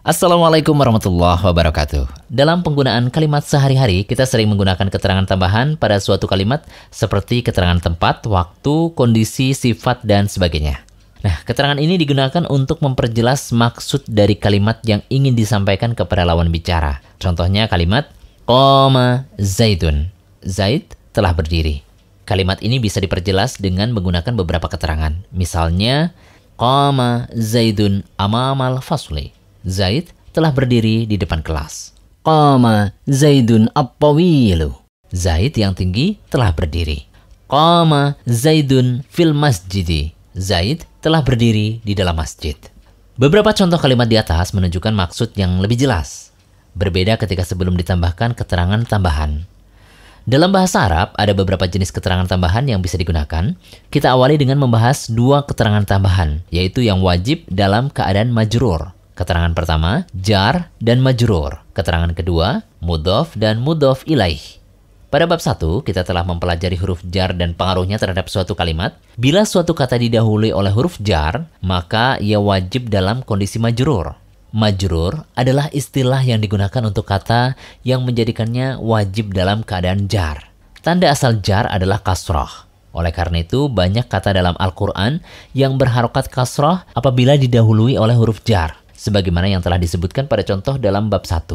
Assalamualaikum warahmatullahi wabarakatuh. Dalam penggunaan kalimat sehari-hari, kita sering menggunakan keterangan tambahan pada suatu kalimat seperti keterangan tempat, waktu, kondisi, sifat, dan sebagainya. Nah, keterangan ini digunakan untuk memperjelas maksud dari kalimat yang ingin disampaikan kepada lawan bicara. Contohnya kalimat Qoma Zaidun. Zaid telah berdiri. Kalimat ini bisa diperjelas dengan menggunakan beberapa keterangan. Misalnya, Qama Zaidun amamal fasli. Zaid telah berdiri di depan kelas. Qama Zaidun appawilu. Zaid yang tinggi telah berdiri. Qama Zaidun fil masjidi. Zaid telah berdiri di dalam masjid. Beberapa contoh kalimat di atas menunjukkan maksud yang lebih jelas. Berbeda ketika sebelum ditambahkan keterangan tambahan. Dalam bahasa Arab, ada beberapa jenis keterangan tambahan yang bisa digunakan. Kita awali dengan membahas dua keterangan tambahan, yaitu yang wajib dalam keadaan majrur. Keterangan pertama, jar dan majrur. Keterangan kedua, mudof dan mudof ilaih. Pada bab 1, kita telah mempelajari huruf jar dan pengaruhnya terhadap suatu kalimat. Bila suatu kata didahului oleh huruf jar, maka ia wajib dalam kondisi majrur. Majrur adalah istilah yang digunakan untuk kata yang menjadikannya wajib dalam keadaan jar. Tanda asal jar adalah kasroh. Oleh karena itu, banyak kata dalam Al-Quran yang berharokat kasroh apabila didahului oleh huruf jar, sebagaimana yang telah disebutkan pada contoh dalam bab 1.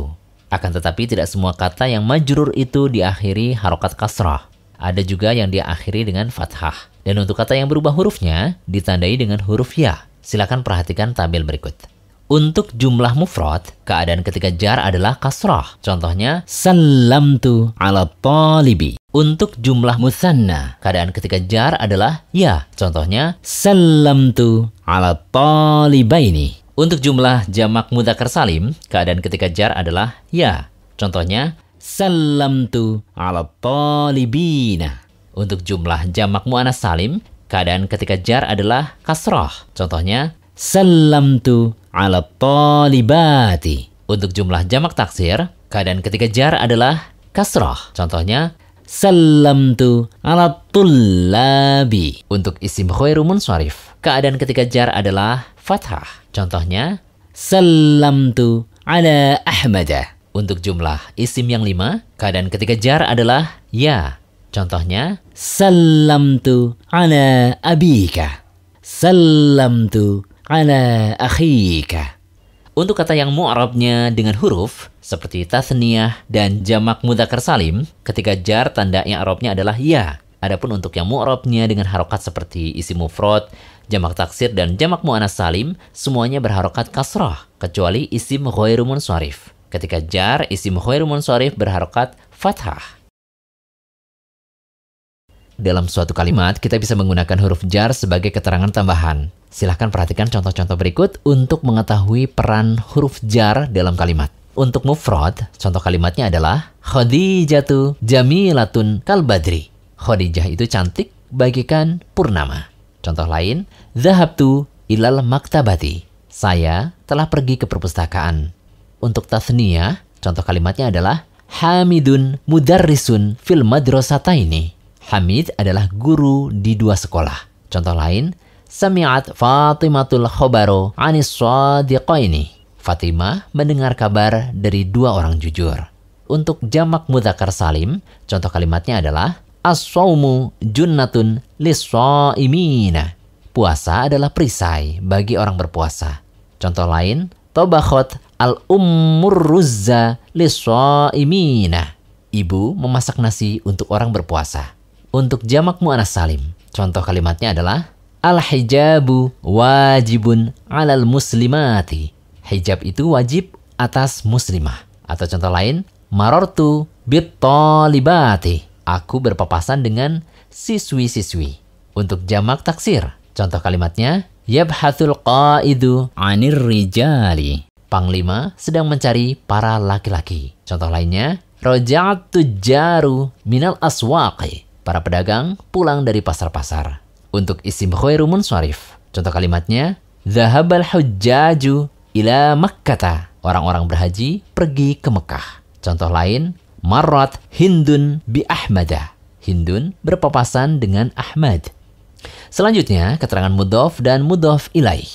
Akan tetapi tidak semua kata yang majrur itu diakhiri harokat kasrah. Ada juga yang diakhiri dengan fathah. Dan untuk kata yang berubah hurufnya, ditandai dengan huruf ya. Silakan perhatikan tabel berikut. Untuk jumlah mufrad, keadaan ketika jar adalah kasrah. Contohnya, salamtu ala talibi. Untuk jumlah musanna, keadaan ketika jar adalah ya. Contohnya, salamtu ala talibaini. Untuk jumlah jamak mudzakkar salim, keadaan ketika jar adalah ya. Contohnya, salamtu ala talibina. Untuk jumlah jamak muannas salim, keadaan ketika jar adalah kasrah. Contohnya, salamtu ala talibati. Untuk jumlah jamak taksir, keadaan ketika jar adalah kasrah. Contohnya, salamtu ala tullabi. Untuk isim khairu munsharif, keadaan ketika jar adalah fathah. Contohnya, Salamtu ala Ahmada. Untuk jumlah isim yang lima, keadaan ketika jar adalah ya. Contohnya, Salamtu ala abika. Salamtu ala akhika. Untuk kata yang mu'arabnya dengan huruf, seperti tasniyah dan jamak mudakar salim, ketika jar tanda yang arabnya adalah ya. Adapun untuk yang mu'rabnya dengan harokat seperti isi mufrad, jamak taksir dan jamak mu'anas salim, semuanya berharokat kasrah, kecuali isim ghairu munsharif. Ketika jar, isim ghairu munsharif berharokat fathah. Dalam suatu kalimat, kita bisa menggunakan huruf jar sebagai keterangan tambahan. Silahkan perhatikan contoh-contoh berikut untuk mengetahui peran huruf jar dalam kalimat. Untuk mufrad, contoh kalimatnya adalah Khadijatu jamilatun kalbadri. Khadijah itu cantik bagikan purnama. Contoh lain, Zahabtu ilal maktabati. Saya telah pergi ke perpustakaan. Untuk tasniyah, contoh kalimatnya adalah Hamidun mudarrisun fil madrasataini. Hamid adalah guru di dua sekolah. Contoh lain, Sami'at Fatimatul khobaro anis ini. Fatimah mendengar kabar dari dua orang jujur. Untuk jamak mudakar salim, contoh kalimatnya adalah As-sawmu junnatun lis-shaimina. Puasa adalah perisai bagi orang berpuasa. Contoh lain, tobakhot al-ummur ruzza lis-shaimina. Ibu memasak nasi untuk orang berpuasa. Untuk jamak mu'anas salim, contoh kalimatnya adalah Al-hijabu wajibun alal muslimati. Hijab itu wajib atas muslimah. Atau contoh lain, marortu bit talibati aku berpapasan dengan siswi-siswi. Untuk jamak taksir, contoh kalimatnya, Yabhathul qaidu anir rijali. Panglima sedang mencari para laki-laki. Contoh lainnya, Roja'at tujaru minal aswaqi. Para pedagang pulang dari pasar-pasar. Untuk isim khairu munsharif. Contoh kalimatnya, Zahabal hujjaju ila Makkata. Orang-orang berhaji pergi ke Mekah. Contoh lain, Marat Hindun bi Ahmada. Hindun berpapasan dengan Ahmad. Selanjutnya, keterangan mudof dan mudof ilaih.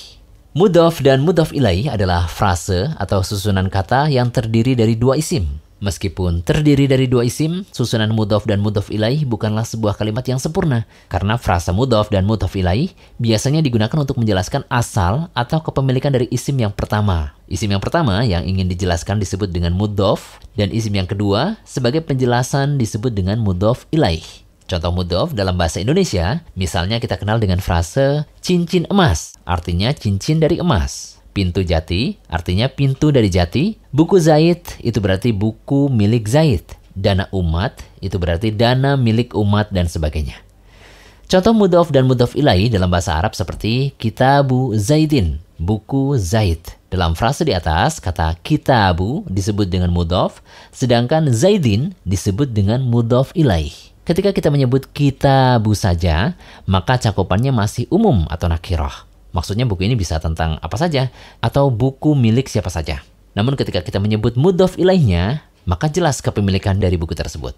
Mudhof dan mudhof ilaih adalah frase atau susunan kata yang terdiri dari dua isim. Meskipun terdiri dari dua isim, susunan mudhof dan mudhof ilaih bukanlah sebuah kalimat yang sempurna. Karena frasa mudhof dan mudhof ilaih biasanya digunakan untuk menjelaskan asal atau kepemilikan dari isim yang pertama. Isim yang pertama yang ingin dijelaskan disebut dengan mudhof, dan isim yang kedua sebagai penjelasan disebut dengan mudhof ilaih. Contoh mudhof dalam bahasa Indonesia, misalnya kita kenal dengan frase cincin emas, artinya cincin dari emas. Pintu jati, artinya pintu dari jati. Buku Zaid, itu berarti buku milik Zaid. Dana umat, itu berarti dana milik umat dan sebagainya. Contoh mudhof dan mudhof ilahi dalam bahasa Arab seperti kitabu Zaidin, buku Zaid. Dalam frase di atas, kata kitabu disebut dengan mudhof, sedangkan Zaidin disebut dengan mudhof ilaih. Ketika kita menyebut kitabu saja, maka cakupannya masih umum atau nakirah. Maksudnya buku ini bisa tentang apa saja, atau buku milik siapa saja. Namun ketika kita menyebut mudhof ilaihnya, maka jelas kepemilikan dari buku tersebut.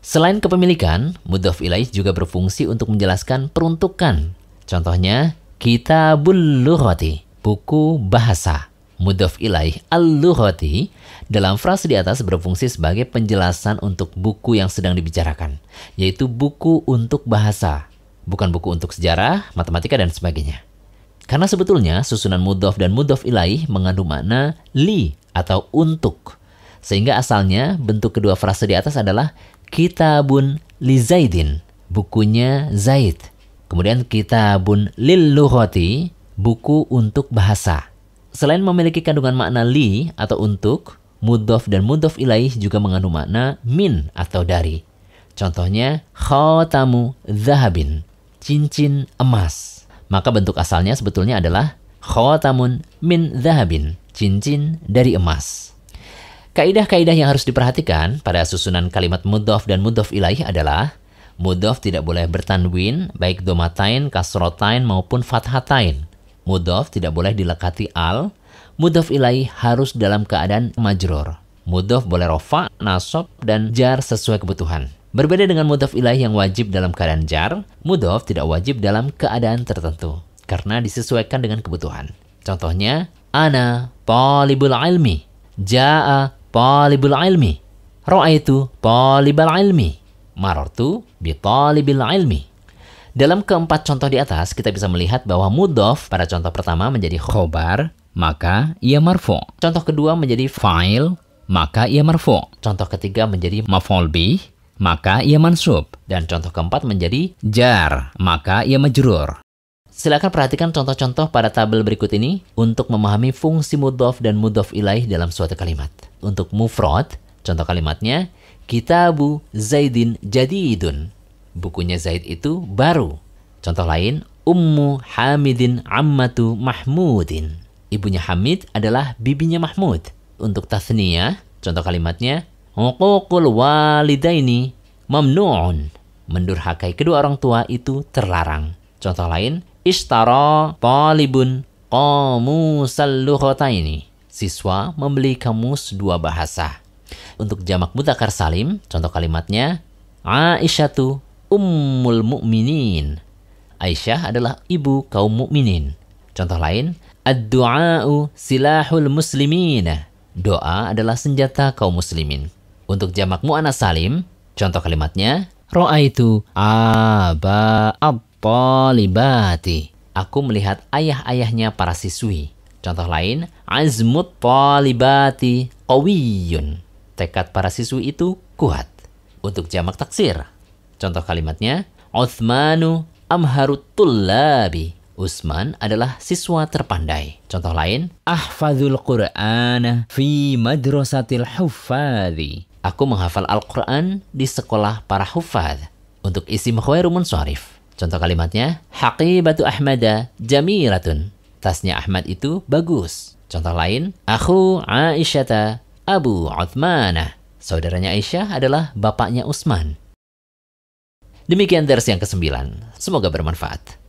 Selain kepemilikan, mudhof ilaih juga berfungsi untuk menjelaskan peruntukan. Contohnya, kitabul lughati, buku bahasa mudhof ilaih al-lughati dalam frase di atas berfungsi sebagai penjelasan untuk buku yang sedang dibicarakan, yaitu buku untuk bahasa, bukan buku untuk sejarah, matematika, dan sebagainya. Karena sebetulnya susunan mudhof dan mudhof ilaih mengandung makna li atau untuk. Sehingga asalnya bentuk kedua frase di atas adalah kitabun li Zaidin, bukunya Zaid. Kemudian kitabun lil lughati, buku untuk bahasa. Selain memiliki kandungan makna li atau untuk, mudhof dan mudhof ilaih juga mengandung makna min atau dari. Contohnya, khotamu zahabin, cincin emas. Maka bentuk asalnya sebetulnya adalah khotamun min zahabin, cincin dari emas. Kaidah-kaidah yang harus diperhatikan pada susunan kalimat mudhof dan mudhof ilaih adalah mudhof tidak boleh bertanwin, baik domatain, kasrotain maupun fathatain. Mudhof tidak boleh dilekati al. Mudhof ilaih harus dalam keadaan majrur. Mudhof boleh rofa, nasab, dan jar sesuai kebutuhan. Berbeda dengan mudhof ilaih yang wajib dalam keadaan jar, mudhof tidak wajib dalam keadaan tertentu karena disesuaikan dengan kebutuhan. Contohnya, ana talibul ilmi, jaa talibul ilmi, ra'aitu talibal ilmi, marartu bi talibil ilmi. Dalam keempat contoh di atas, kita bisa melihat bahwa mudhof pada contoh pertama menjadi khobar, maka ia marfu. Contoh kedua menjadi fa'il, maka ia marfu. Contoh ketiga menjadi maf'ul bih, maka ia mansub. Dan contoh keempat menjadi jar, maka ia majrur. Silakan perhatikan contoh-contoh pada tabel berikut ini untuk memahami fungsi mudhof dan mudhof ilaih dalam suatu kalimat. Untuk mufrad, contoh kalimatnya, Kitabu Zaidin Jadidun bukunya Zaid itu baru. Contoh lain, Ummu Hamidin Ammatu Mahmudin. Ibunya Hamid adalah bibinya Mahmud. Untuk tasniyah, contoh kalimatnya, Uququl walidaini mamnu'un. Mendurhakai kedua orang tua itu terlarang. Contoh lain, Ishtara talibun qamusal ini. Siswa membeli kamus dua bahasa. Untuk jamak mutakar salim, contoh kalimatnya, Aisyatu Ummul Mukminin. Aisyah adalah ibu kaum mukminin. Contoh lain, ad-du'a'u silahul muslimin. Doa adalah senjata kaum muslimin. Untuk jamak mu'anas salim, contoh kalimatnya, Ra'aitu aba at-talibati. Aku melihat ayah-ayahnya para siswi. Contoh lain, azmut talibati qawiyun. Tekad para siswi itu kuat. Untuk jamak taksir, Contoh kalimatnya, Uthmanu amharut tullabi. Usman adalah siswa terpandai. Contoh lain, Ahfadul Qur'an fi madrasatil huffadhi. Aku menghafal Al-Quran di sekolah para hufad. Untuk isim khairu munsharif. Contoh kalimatnya, Haqibatu Ahmada jamiratun. Tasnya Ahmad itu bagus. Contoh lain, Aku Aisyata Abu Uthmanah. Saudaranya Aisyah adalah bapaknya Usman. Demikian versi yang kesembilan. Semoga bermanfaat.